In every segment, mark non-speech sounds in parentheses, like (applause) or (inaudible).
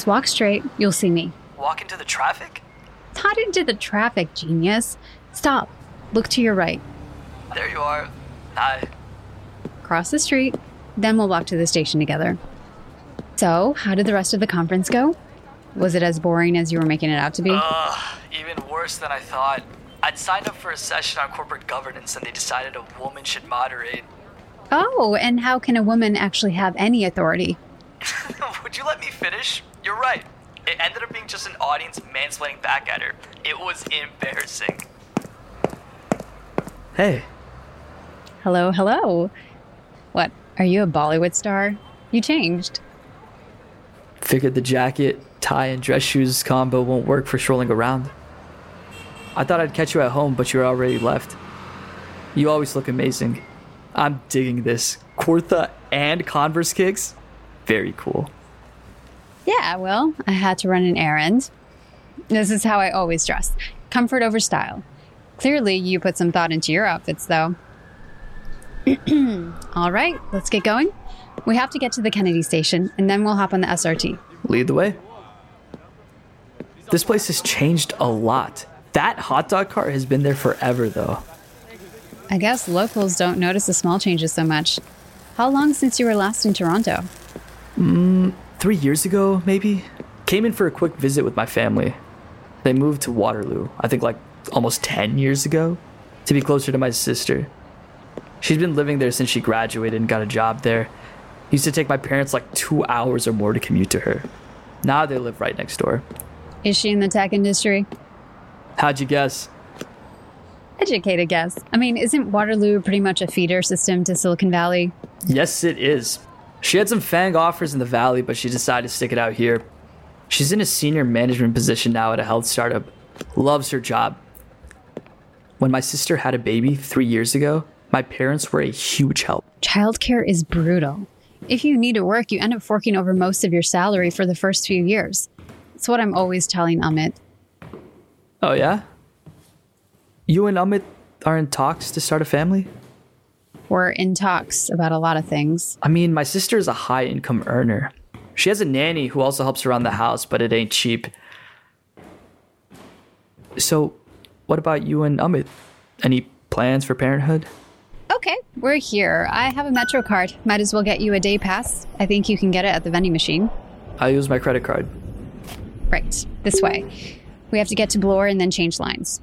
Just walk straight, you'll see me. Walk into the traffic? Not into the traffic, genius. Stop. Look to your right. There you are. Hi. Cross the street, then we'll walk to the station together. So, how did the rest of the conference go? Was it as boring as you were making it out to be? Ugh, even worse than I thought. I'd signed up for a session on corporate governance and they decided a woman should moderate. oh, and how can a woman actually have any authority? (laughs) Would you let me finish? You're right. It ended up being just an audience mansplaining back at her. It was embarrassing. Hey, Hello, hello. What, are you a Bollywood star? You changed. figured the jacket, tie, and dress shoes combo won't work for strolling around. I thought I'd catch you at home, but you're already left. You always look amazing. I'm digging this. Kurta and Converse kicks? Very cool. Yeah, well, I had to run an errand. This is how I always dress comfort over style. Clearly, you put some thought into your outfits, though. (clears throat) All right, let's get going. We have to get to the Kennedy station, and then we'll hop on the SRT. Lead the way. This place has changed a lot. That hot dog cart has been there forever, though. I guess locals don't notice the small changes so much. How long since you were last in Toronto? Mm, Three years ago, maybe? Came in for a quick visit with my family. They moved to Waterloo, I think like almost 10 years ago, to be closer to my sister. She's been living there since she graduated and got a job there. Used to take my parents like two hours or more to commute to her. Now they live right next door. Is she in the tech industry? How'd you guess? Educated guess. I mean, isn't Waterloo pretty much a feeder system to Silicon Valley? Yes, it is. She had some FANG offers in the valley, but she decided to stick it out here. She's in a senior management position now at a health startup. Loves her job. When my sister had a baby three years ago, my parents were a huge help. Childcare is brutal. If you need to work, you end up forking over most of your salary for the first few years. It's what I'm always telling Amit. Oh, yeah? You and Amit are in talks to start a family? We're in talks about a lot of things. I mean, my sister is a high income earner. She has a nanny who also helps around the house, but it ain't cheap. So, what about you and Amit? Any plans for parenthood? Okay, we're here. I have a Metro card. Might as well get you a day pass. I think you can get it at the vending machine. I use my credit card. Right, this way. We have to get to Bloor and then change lines.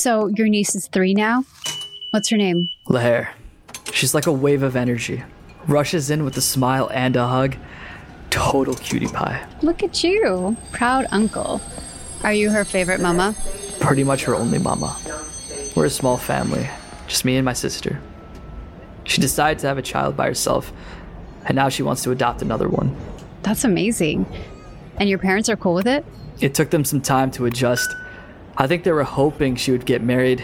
So, your niece is three now? What's her name? Laher. She's like a wave of energy. Rushes in with a smile and a hug. Total cutie pie. Look at you. Proud uncle. Are you her favorite mama? Pretty much her only mama. We're a small family, just me and my sister. She decided to have a child by herself, and now she wants to adopt another one. That's amazing. And your parents are cool with it? It took them some time to adjust. I think they were hoping she would get married.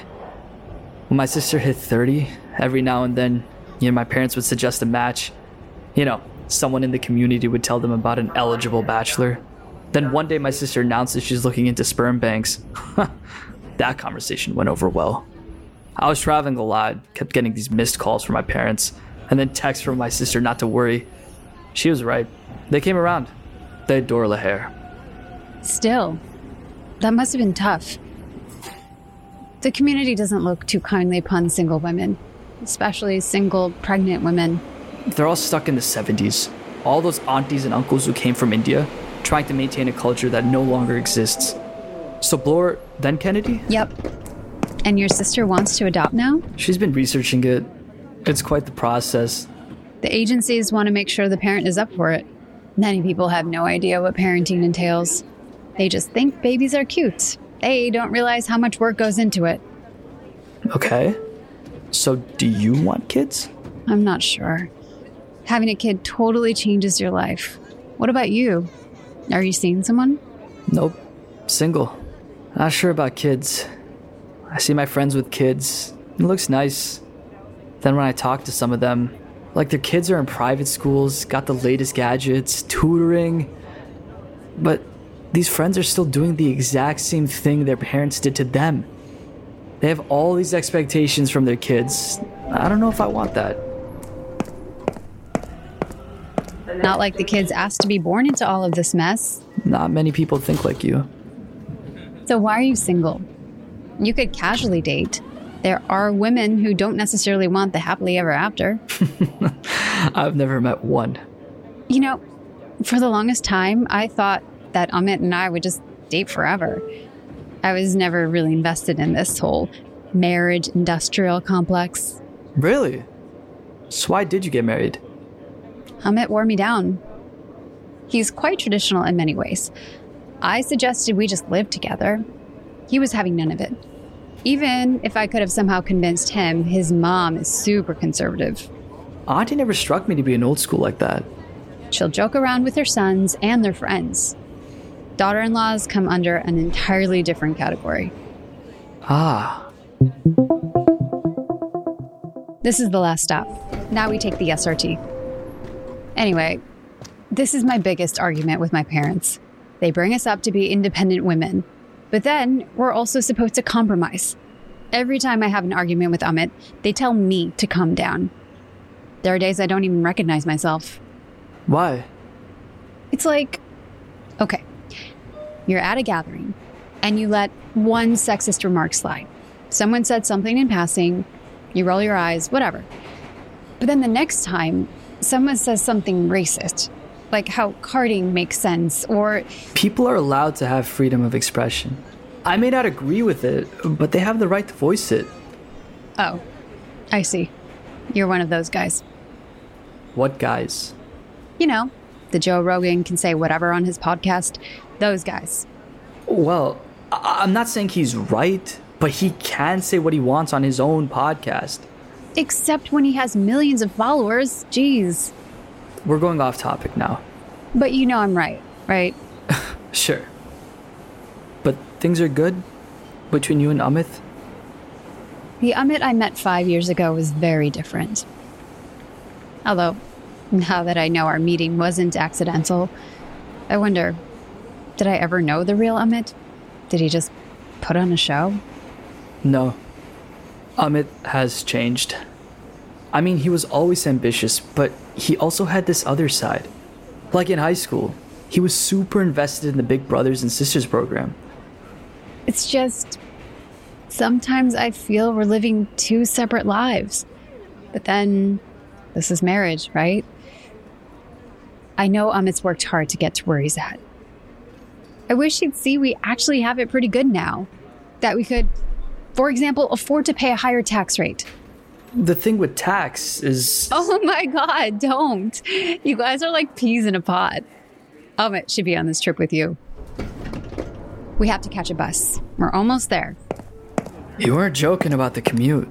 When my sister hit 30, every now and then, you know, my parents would suggest a match. You know, someone in the community would tell them about an eligible bachelor. Then one day my sister announced that she's looking into sperm banks. (laughs) that conversation went over well. I was traveling a lot, kept getting these missed calls from my parents, and then texts from my sister not to worry. She was right. They came around. They adore Laher. Still, that must have been tough. The community doesn't look too kindly upon single women, especially single pregnant women. They're all stuck in the 70s. All those aunties and uncles who came from India, trying to maintain a culture that no longer exists. So Bloor, then Kennedy? Yep. And your sister wants to adopt now? She's been researching it. It's quite the process. The agencies want to make sure the parent is up for it. Many people have no idea what parenting entails. They just think babies are cute. They don't realize how much work goes into it. Okay. So do you want kids? I'm not sure. Having a kid totally changes your life. What about you? Are you seeing someone? Nope. Single. Not sure about kids. I see my friends with kids. It looks nice. Then when I talk to some of them, like their kids are in private schools, got the latest gadgets, tutoring. But these friends are still doing the exact same thing their parents did to them. They have all these expectations from their kids. I don't know if I want that. Not like the kids asked to be born into all of this mess. Not many people think like you. So, why are you single? You could casually date. There are women who don't necessarily want the happily ever after. (laughs) I've never met one. You know, for the longest time, I thought that Amit and I would just date forever. I was never really invested in this whole marriage industrial complex. Really? So, why did you get married? Amit wore me down. He's quite traditional in many ways. I suggested we just live together. He was having none of it. Even if I could have somehow convinced him, his mom is super conservative. Auntie never struck me to be an old school like that. She'll joke around with her sons and their friends. Daughter in laws come under an entirely different category. Ah. This is the last stop. Now we take the SRT. Anyway, this is my biggest argument with my parents. They bring us up to be independent women, but then we're also supposed to compromise. Every time I have an argument with Amit, they tell me to calm down. There are days I don't even recognize myself. Why? It's like, okay, you're at a gathering and you let one sexist remark slide. Someone said something in passing, you roll your eyes, whatever. But then the next time, someone says something racist, like how carding makes sense, or. People are allowed to have freedom of expression. I may not agree with it, but they have the right to voice it. Oh, I see. You're one of those guys. What guys? You know, the Joe Rogan can say whatever on his podcast. Those guys. Well, I- I'm not saying he's right, but he can say what he wants on his own podcast. Except when he has millions of followers. Jeez. We're going off topic now. But you know I'm right, right? (laughs) Sure. But things are good between you and Amit? The Amit I met five years ago was very different. Although, now that I know our meeting wasn't accidental, I wonder did I ever know the real Amit? Did he just put on a show? No. Amit has changed. I mean, he was always ambitious, but he also had this other side. Like in high school, he was super invested in the Big Brothers and Sisters program. It's just sometimes I feel we're living two separate lives. But then this is marriage, right? I know Amit's worked hard to get to where he's at. I wish you'd see we actually have it pretty good now. That we could, for example, afford to pay a higher tax rate. The thing with tax is. (laughs) Oh my God, don't. You guys are like peas in a pod. Amit should be on this trip with you. We have to catch a bus. We're almost there. You weren't joking about the commute.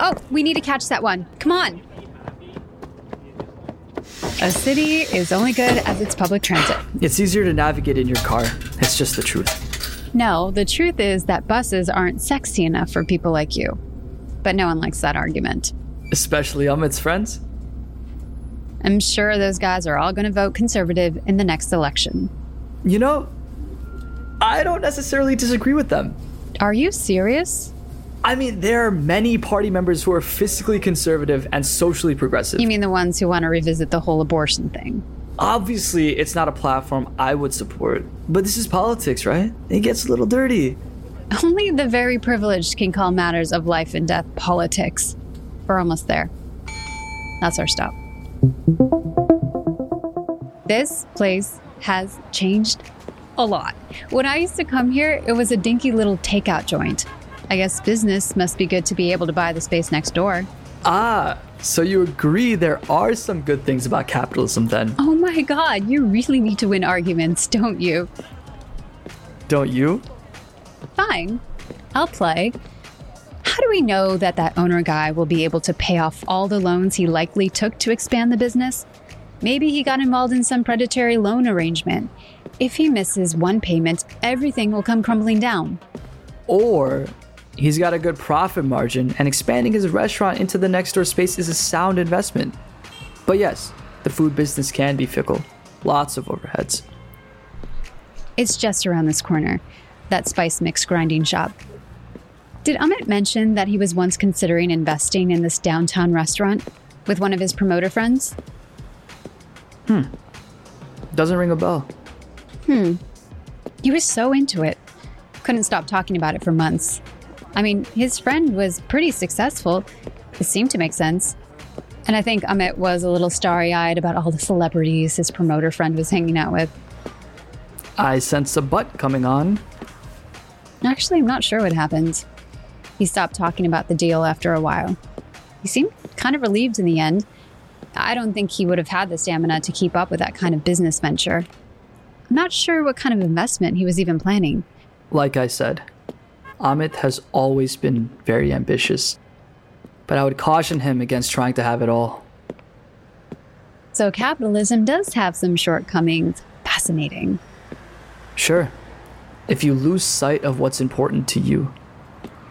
Oh, we need to catch that one. Come on. A city is only good as its public transit. It's easier to navigate in your car. It's just the truth. No, the truth is that buses aren't sexy enough for people like you. But no one likes that argument. Especially Amit's friends. I'm sure those guys are all going to vote conservative in the next election. You know, I don't necessarily disagree with them. Are you serious? I mean, there are many party members who are fiscally conservative and socially progressive. You mean the ones who want to revisit the whole abortion thing? Obviously, it's not a platform I would support, but this is politics, right? It gets a little dirty. Only the very privileged can call matters of life and death politics. We're almost there. That's our stop. This place has changed a lot. When I used to come here, it was a dinky little takeout joint. I guess business must be good to be able to buy the space next door. Ah, so you agree there are some good things about capitalism then? Oh my god, you really need to win arguments, don't you? Don't you? Fine, I'll play. How do we know that that owner guy will be able to pay off all the loans he likely took to expand the business? Maybe he got involved in some predatory loan arrangement. If he misses one payment, everything will come crumbling down. Or he's got a good profit margin and expanding his restaurant into the next door space is a sound investment. But yes, the food business can be fickle. Lots of overheads. It's just around this corner, that spice mix grinding shop. Did Amit mention that he was once considering investing in this downtown restaurant with one of his promoter friends? Hmm. Doesn't ring a bell. Hmm. He was so into it. Couldn't stop talking about it for months. I mean, his friend was pretty successful. It seemed to make sense. And I think Amit was a little starry eyed about all the celebrities his promoter friend was hanging out with. I sense a butt coming on. Actually, I'm not sure what happened. He stopped talking about the deal after a while. He seemed kind of relieved in the end. I don't think he would have had the stamina to keep up with that kind of business venture. I'm not sure what kind of investment he was even planning. Like I said, Amit has always been very ambitious. But I would caution him against trying to have it all. So capitalism does have some shortcomings. Fascinating. Sure, if you lose sight of what's important to you.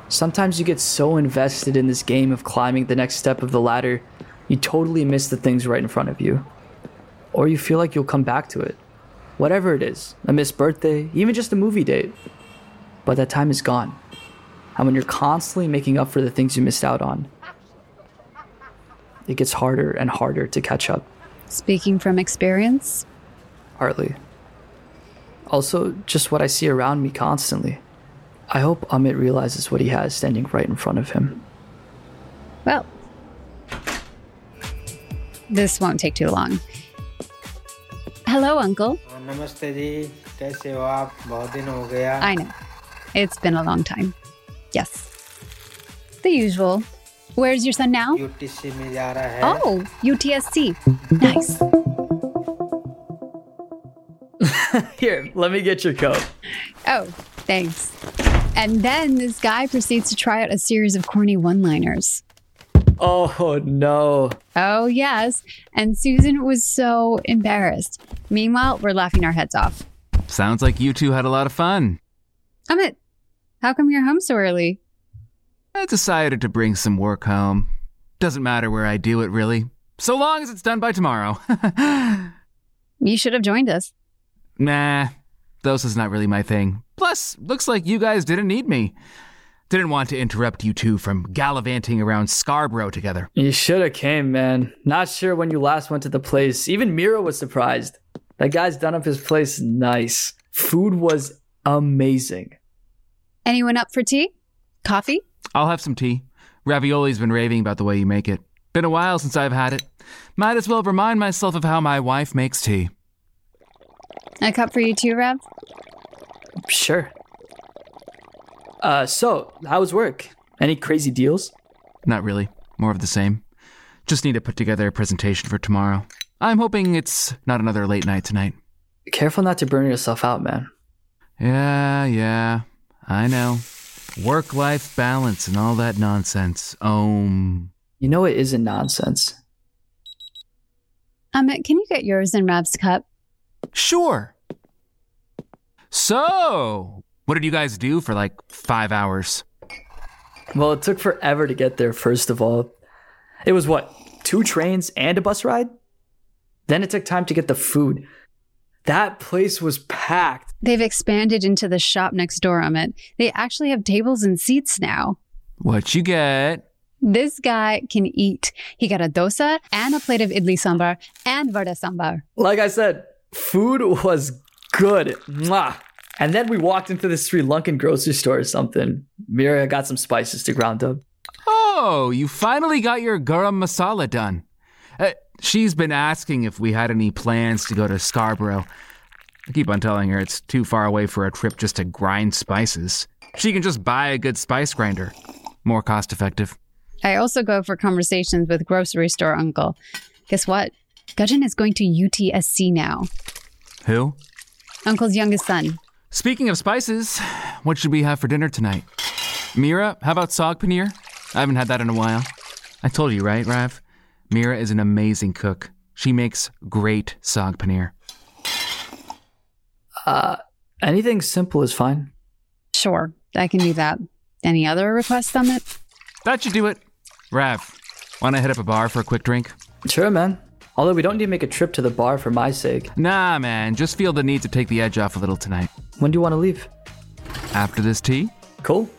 Sometimes you get so invested in this game of climbing the next step of the ladder, you totally miss the things right in front of you. Or you feel like you'll come back to it. Whatever it is a missed birthday, even just a movie date but that time is gone. And when you're constantly making up for the things you missed out on, it gets harder and harder to catch up. Speaking from experience? Hardly. Also, just what I see around me constantly. I hope Amit realizes what he has standing right in front of him. Well, this won't take too long. Hello, Uncle. Namaste ji. I know. It's been a long time. Yes. The usual. Where's your son now? UTC में जा रहा है Oh, UTSC. Nice. (laughs) Here, let me get your coat. Oh, thanks. And then this guy proceeds to try out a series of corny one liners. Oh no. Oh, yes. And Susan was so embarrassed. Meanwhile, we're laughing our heads off. Sounds like you two had a lot of fun. Amit, how come you're home so early? I decided to bring some work home. Doesn't matter where I do it, really. So long as it's done by tomorrow. (laughs) You should have joined us. nah, those is not really my thing. Plus, looks like you guys didn't need me. Didn't want to interrupt you two from gallivanting around Scarborough together. You should have came, man. Not sure when you last went to the place. Even Mira was surprised. That guy's done up his place nice. Food was amazing. Anyone up for tea? Coffee? I'll have some tea. Ravioli's been raving about the way you make it. Been a while since I've had it. Might as well remind myself of how my wife makes tea. A cup for you too, Rev? Sure. Uh, so, how was work? Any crazy deals? Not really. More of the same. Just need to put together a presentation for tomorrow. I'm hoping it's not another late night tonight. Careful not to burn yourself out, man. Yeah, yeah. I know. Work life balance and all that nonsense. Um. You know it isn't nonsense. Amit, can you get yours in Rev's cup? Sure. So, what did you guys do for like five hours? Well, it took forever to get there, first of all. It was what, two trains and a bus ride? Then it took time to get the food. That place was packed. They've expanded into the shop next door, Amit. They actually have tables and seats now. What you get? This guy can eat. He got a dosa and a plate of idli sambar and vada sambar. Like I said, food was good. Mwah. And then we walked into the Sri Lankan grocery store or something. Mira got some spices to ground up. Oh, you finally got your garam masala done. Uh, she's been asking if we had any plans to go to Scarborough. I keep on telling her it's too far away for a trip just to grind spices. She can just buy a good spice grinder. More cost effective. I also go for conversations with grocery store uncle. Guess what? Gajan is going to UTSC now. Who? Uncle's youngest son. Speaking of spices, what should we have for dinner tonight? Mira, how about saag paneer? I haven't had that in a while. I told you, right, Rav? Mira is an amazing cook. She makes great saag paneer. Uh, anything simple is fine. Sure, I can do that. Any other requests, on it? That should do it. Rav, wanna hit up a bar for a quick drink? Sure, man. Although we don't need to make a trip to the bar for my sake. Nah, man, just feel the need to take the edge off a little tonight. When do you want to leave? After this tea? Cool.